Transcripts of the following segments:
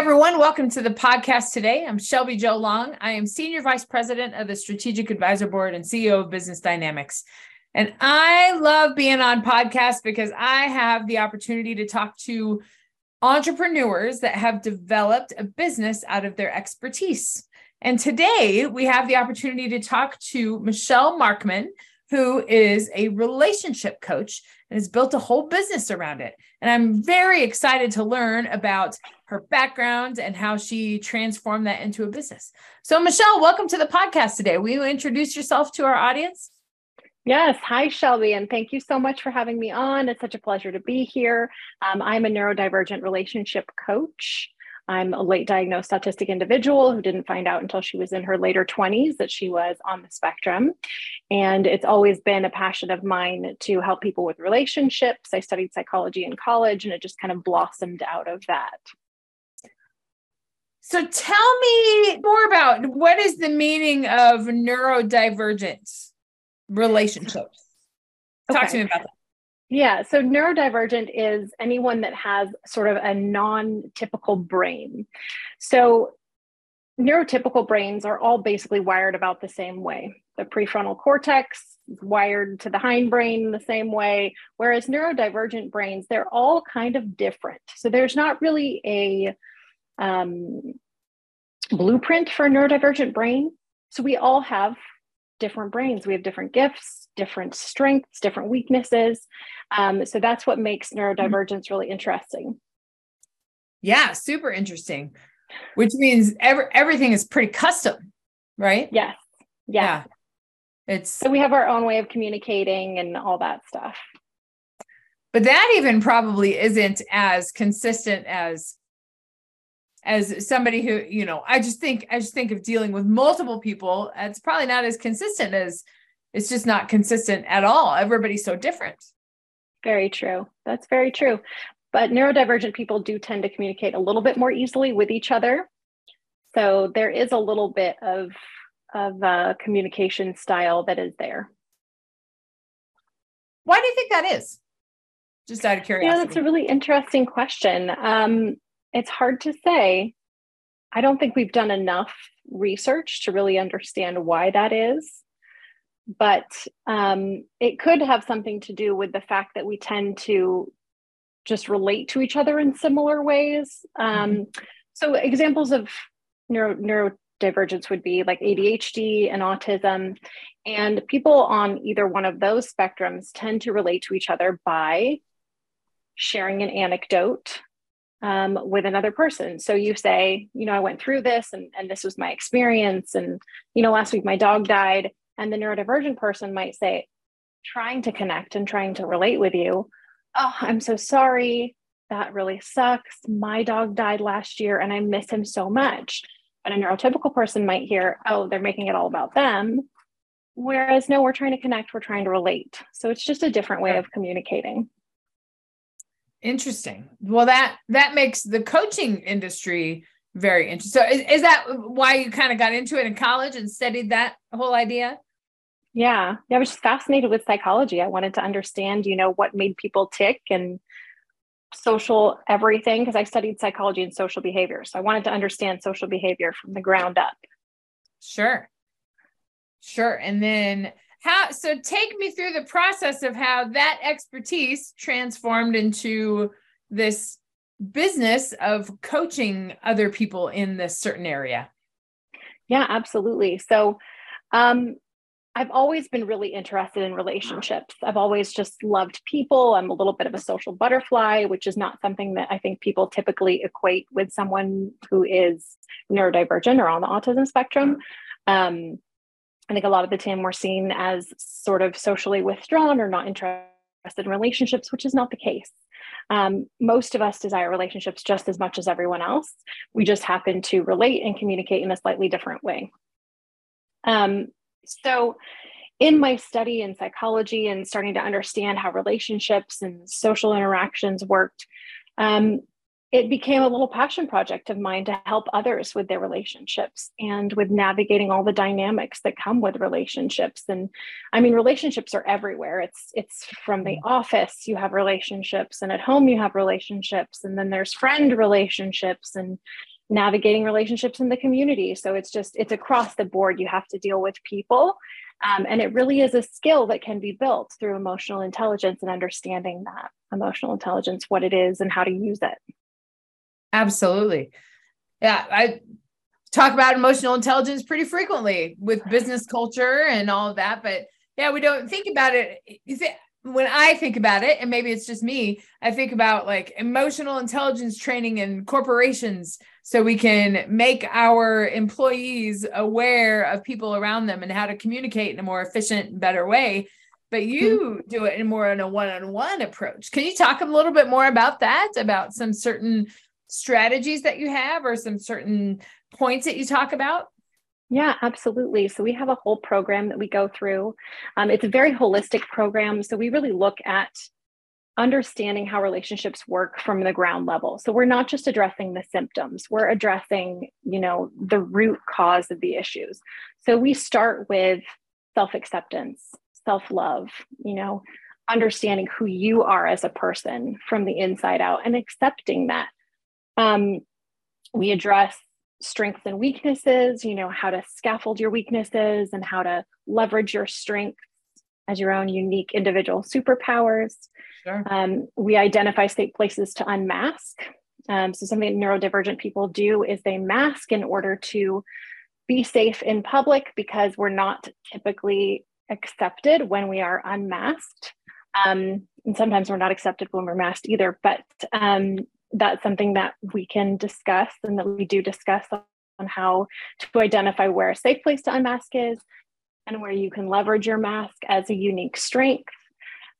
Everyone. Welcome to the podcast today. I'm Shelby Jo Long. I am Senior Vice President of the Strategic Advisor Board and CEO of Business Dynamics. And I love being on podcasts because I have the opportunity to talk to entrepreneurs that have developed a business out of their expertise. And today we have the opportunity to talk to Michelle Markman, who is a relationship coach and has built a whole business around it. And I'm very excited to learn about her background and how she transformed that into a business. So, Michelle, welcome to the podcast today. Will you introduce yourself to our audience? Yes. Hi, Shelby. And thank you so much for having me on. It's such a pleasure to be here. Um, I'm a neurodivergent relationship coach. I'm a late diagnosed autistic individual who didn't find out until she was in her later 20s that she was on the spectrum. And it's always been a passion of mine to help people with relationships. I studied psychology in college and it just kind of blossomed out of that. So tell me more about what is the meaning of neurodivergent relationships? Talk okay. to me about that. Yeah, so neurodivergent is anyone that has sort of a non typical brain. So, neurotypical brains are all basically wired about the same way. The prefrontal cortex is wired to the hindbrain the same way, whereas neurodivergent brains, they're all kind of different. So, there's not really a um, blueprint for a neurodivergent brain. So, we all have different brains. We have different gifts, different strengths, different weaknesses. Um, so that's what makes neurodivergence really interesting. Yeah, super interesting. Which means every, everything is pretty custom, right? Yes. Yeah. yeah. It's so we have our own way of communicating and all that stuff. But that even probably isn't as consistent as as somebody who you know i just think i just think of dealing with multiple people it's probably not as consistent as it's just not consistent at all. Everybody's so different. Very true. That's very true. But neurodivergent people do tend to communicate a little bit more easily with each other. So there is a little bit of of a communication style that is there. Why do you think that is? Just out of curiosity yeah that's a really interesting question. Um, it's hard to say. I don't think we've done enough research to really understand why that is. But um, it could have something to do with the fact that we tend to just relate to each other in similar ways. Um, mm-hmm. So, examples of neuro, neurodivergence would be like ADHD and autism. And people on either one of those spectrums tend to relate to each other by sharing an anecdote um, with another person. So you say, you know, I went through this and, and this was my experience. And, you know, last week my dog died. And the neurodivergent person might say, trying to connect and trying to relate with you. Oh, I'm so sorry. That really sucks. My dog died last year and I miss him so much. But a neurotypical person might hear, oh, they're making it all about them. Whereas, no, we're trying to connect, we're trying to relate. So it's just a different way of communicating. Interesting. Well, that that makes the coaching industry very interesting. So, is, is that why you kind of got into it in college and studied that whole idea? Yeah, yeah. I was just fascinated with psychology. I wanted to understand, you know, what made people tick and social everything because I studied psychology and social behavior. So I wanted to understand social behavior from the ground up. Sure. Sure. And then how so take me through the process of how that expertise transformed into this business of coaching other people in this certain area yeah absolutely so um, I've always been really interested in relationships. I've always just loved people. I'm a little bit of a social butterfly, which is not something that I think people typically equate with someone who is neurodivergent or on the autism spectrum. Um, I think a lot of the time we're seen as sort of socially withdrawn or not interested in relationships, which is not the case. Um, most of us desire relationships just as much as everyone else. We just happen to relate and communicate in a slightly different way. Um, so, in my study in psychology and starting to understand how relationships and social interactions worked, um, it became a little passion project of mine to help others with their relationships and with navigating all the dynamics that come with relationships. And i mean relationships are everywhere. It's it's from the office you have relationships and at home you have relationships and then there's friend relationships and navigating relationships in the community. So it's just it's across the board you have to deal with people. Um, and it really is a skill that can be built through emotional intelligence and understanding that emotional intelligence what it is and how to use it Absolutely. Yeah, I talk about emotional intelligence pretty frequently with business culture and all of that, but yeah, we don't think about it. When I think about it, and maybe it's just me, I think about like emotional intelligence training in corporations so we can make our employees aware of people around them and how to communicate in a more efficient and better way but you mm-hmm. do it in more in a one-on-one approach can you talk a little bit more about that about some certain strategies that you have or some certain points that you talk about? Yeah, absolutely. So we have a whole program that we go through. Um, it's a very holistic program. So we really look at understanding how relationships work from the ground level. So we're not just addressing the symptoms, we're addressing, you know, the root cause of the issues. So we start with self-acceptance, self-love, you know, understanding who you are as a person from the inside out and accepting that um, we address strengths and weaknesses, you know, how to scaffold your weaknesses and how to leverage your strengths as your own unique individual superpowers. Sure. Um, we identify safe places to unmask. Um, so, something neurodivergent people do is they mask in order to be safe in public because we're not typically accepted when we are unmasked. Um, and sometimes we're not accepted when we're masked either. But um, that's something that we can discuss and that we do discuss on how to identify where a safe place to unmask is and where you can leverage your mask as a unique strength.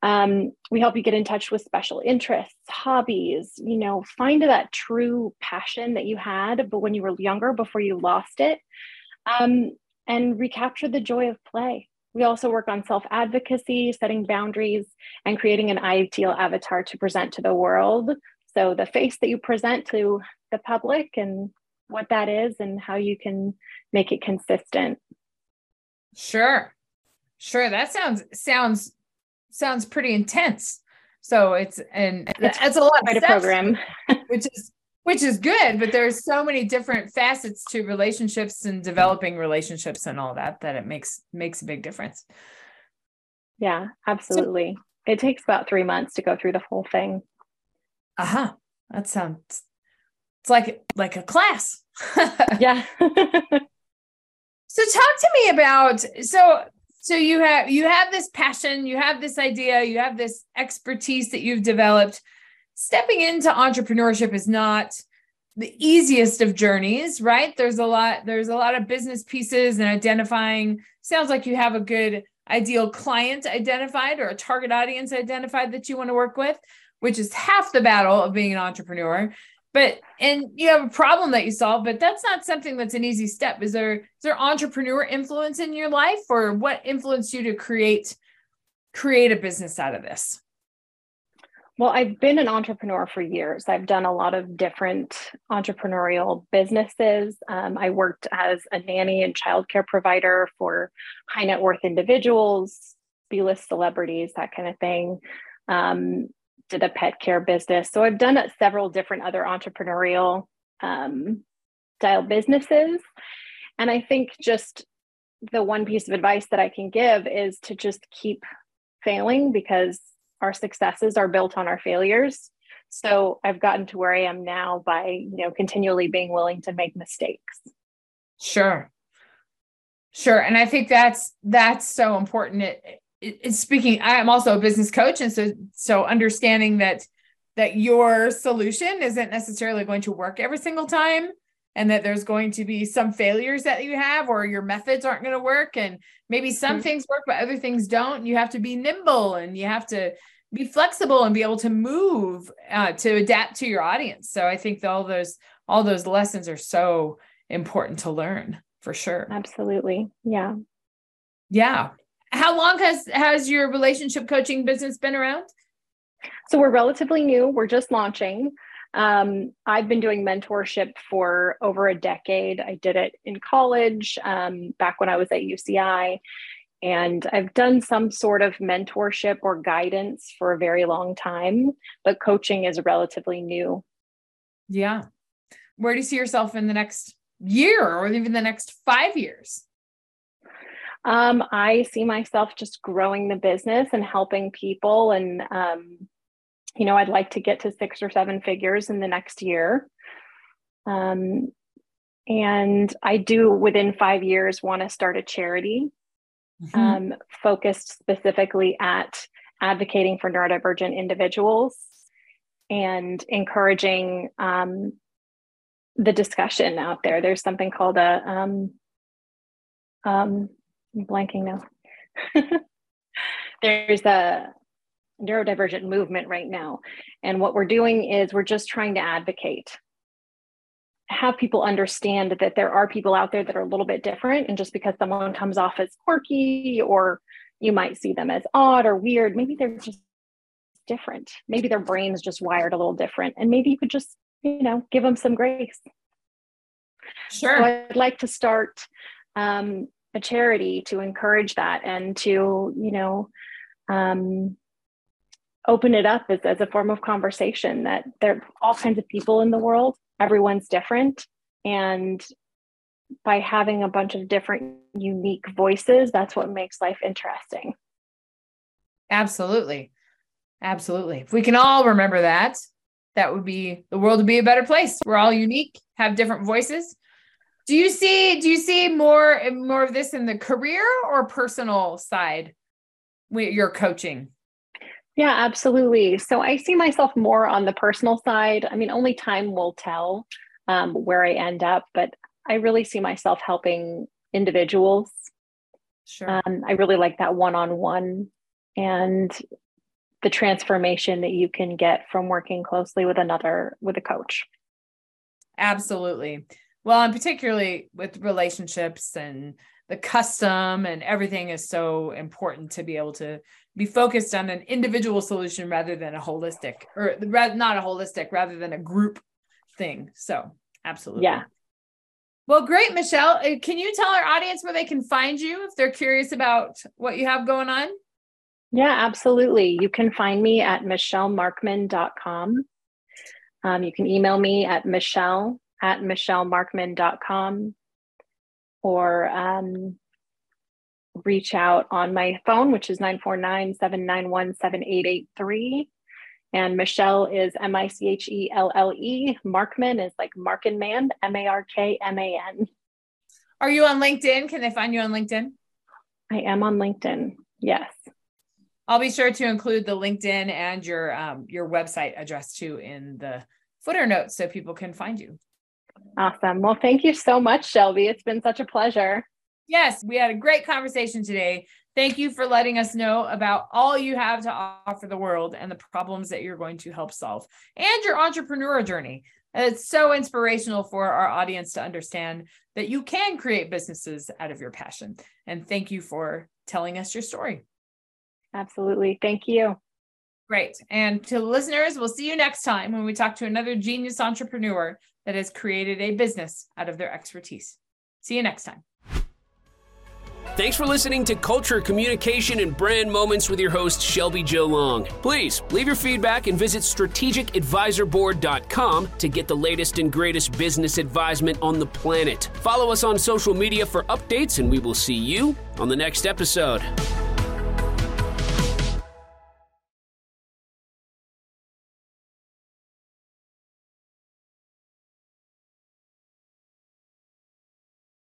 Um, we help you get in touch with special interests, hobbies, you know, find that true passion that you had, but when you were younger, before you lost it, um, and recapture the joy of play. We also work on self advocacy, setting boundaries, and creating an ideal avatar to present to the world so the face that you present to the public and what that is and how you can make it consistent. Sure. Sure. That sounds sounds sounds pretty intense. So it's and it's, that's a lot of program. which is which is good, but there's so many different facets to relationships and developing relationships and all that that it makes makes a big difference. Yeah, absolutely. So, it takes about 3 months to go through the whole thing uh-huh. That sounds it's like like a class. Yeah. So talk to me about so so you have you have this passion you have this idea you have this expertise that you've developed. Stepping into entrepreneurship is not the easiest of journeys right? There's a lot there's a lot of business pieces and identifying sounds like you have a good ideal client identified or a target audience identified that you want to work with which is half the battle of being an entrepreneur. But and you have a problem that you solve but that's not something that's an easy step. Is there is there entrepreneur influence in your life or what influenced you to create create a business out of this? Well i've been an entrepreneur for years. I've done a lot of different entrepreneurial businesses. Um, i worked as a nanny and childcare provider for high net worth individuals b-list celebrities that kind of thing. Um, did a pet care business. So I've done several different other entrepreneurial um, style businesses. And I think just the one piece of advice that I can give is to just keep failing because our successes are built on our failures. So I've gotten to where I am now by, you know, continually being willing to make mistakes. Sure. Sure. And I think that's that's so important. It speaking i am also a business coach and so so understanding that that your solution isn't necessarily going to work every single time and that there's going to be some failures that you have or your methods aren't going to work and maybe some mm-hmm. things work but other things don't you have to be nimble and you have to be flexible and be able to move uh, to adapt to your audience. So I think all those all those lessons are so important to learn for sure. Absolutely. Yeah. Yeah. How long has has your relationship coaching business been around? So we're relatively new. We're just launching. Um, I've been doing mentorship for over a decade. I did it in college um, back when I was at UCI. And I've done some sort of mentorship or guidance for a very long time, but coaching is relatively new. Yeah. Where do you see yourself in the next year or even the next five years? Um, I see myself just growing the business and helping people. And, um, you know, I'd like to get to six or seven figures in the next year. Um, and I do within five years want to start a charity mm-hmm. um, focused specifically at advocating for neurodivergent individuals and encouraging um, the discussion out there. There's something called a um, um, I'm blanking now. There's a neurodivergent movement right now. And what we're doing is we're just trying to advocate, have people understand that there are people out there that are a little bit different. And just because someone comes off as quirky or you might see them as odd or weird, maybe they're just different. Maybe their brain's just wired a little different. And maybe you could just, you know, give them some grace. Sure. So I'd like to start um, a charity to encourage that and to you know um, open it up as, as a form of conversation that there are all kinds of people in the world. Everyone's different. And by having a bunch of different unique voices that's what makes life interesting. Absolutely. Absolutely. If we can all remember that that would be the world would be a better place. We're all unique have different voices do you see do you see more more of this in the career or personal side with your coaching? Yeah, absolutely. So I see myself more on the personal side. I mean, only time will tell um, where I end up, but I really see myself helping individuals. Sure. Um, I really like that one on one and the transformation that you can get from working closely with another, with a coach. Absolutely. Well, and particularly with relationships and the custom and everything is so important to be able to be focused on an individual solution rather than a holistic or not a holistic rather than a group thing. So, absolutely. Yeah. Well, great, Michelle. Uh, can you tell our audience where they can find you if they're curious about what you have going on? Yeah, absolutely. You can find me at michellemarkman.com. Um, you can email me at michelle at michellemarkman.com or um, reach out on my phone, which is 949 791 7883. And Michelle is M I C H E L L E. Markman is like Markin Man, M A R K M A N. Are you on LinkedIn? Can they find you on LinkedIn? I am on LinkedIn. Yes. I'll be sure to include the LinkedIn and your um, your website address too in the footer notes so people can find you. Awesome. Well, thank you so much, Shelby. It's been such a pleasure. Yes, we had a great conversation today. Thank you for letting us know about all you have to offer the world and the problems that you're going to help solve and your entrepreneur journey. It's so inspirational for our audience to understand that you can create businesses out of your passion. And thank you for telling us your story. Absolutely. Thank you. Great. And to listeners, we'll see you next time when we talk to another genius entrepreneur that has created a business out of their expertise. See you next time. Thanks for listening to Culture, Communication, and Brand Moments with your host, Shelby Jo Long. Please leave your feedback and visit strategicadvisorboard.com to get the latest and greatest business advisement on the planet. Follow us on social media for updates, and we will see you on the next episode.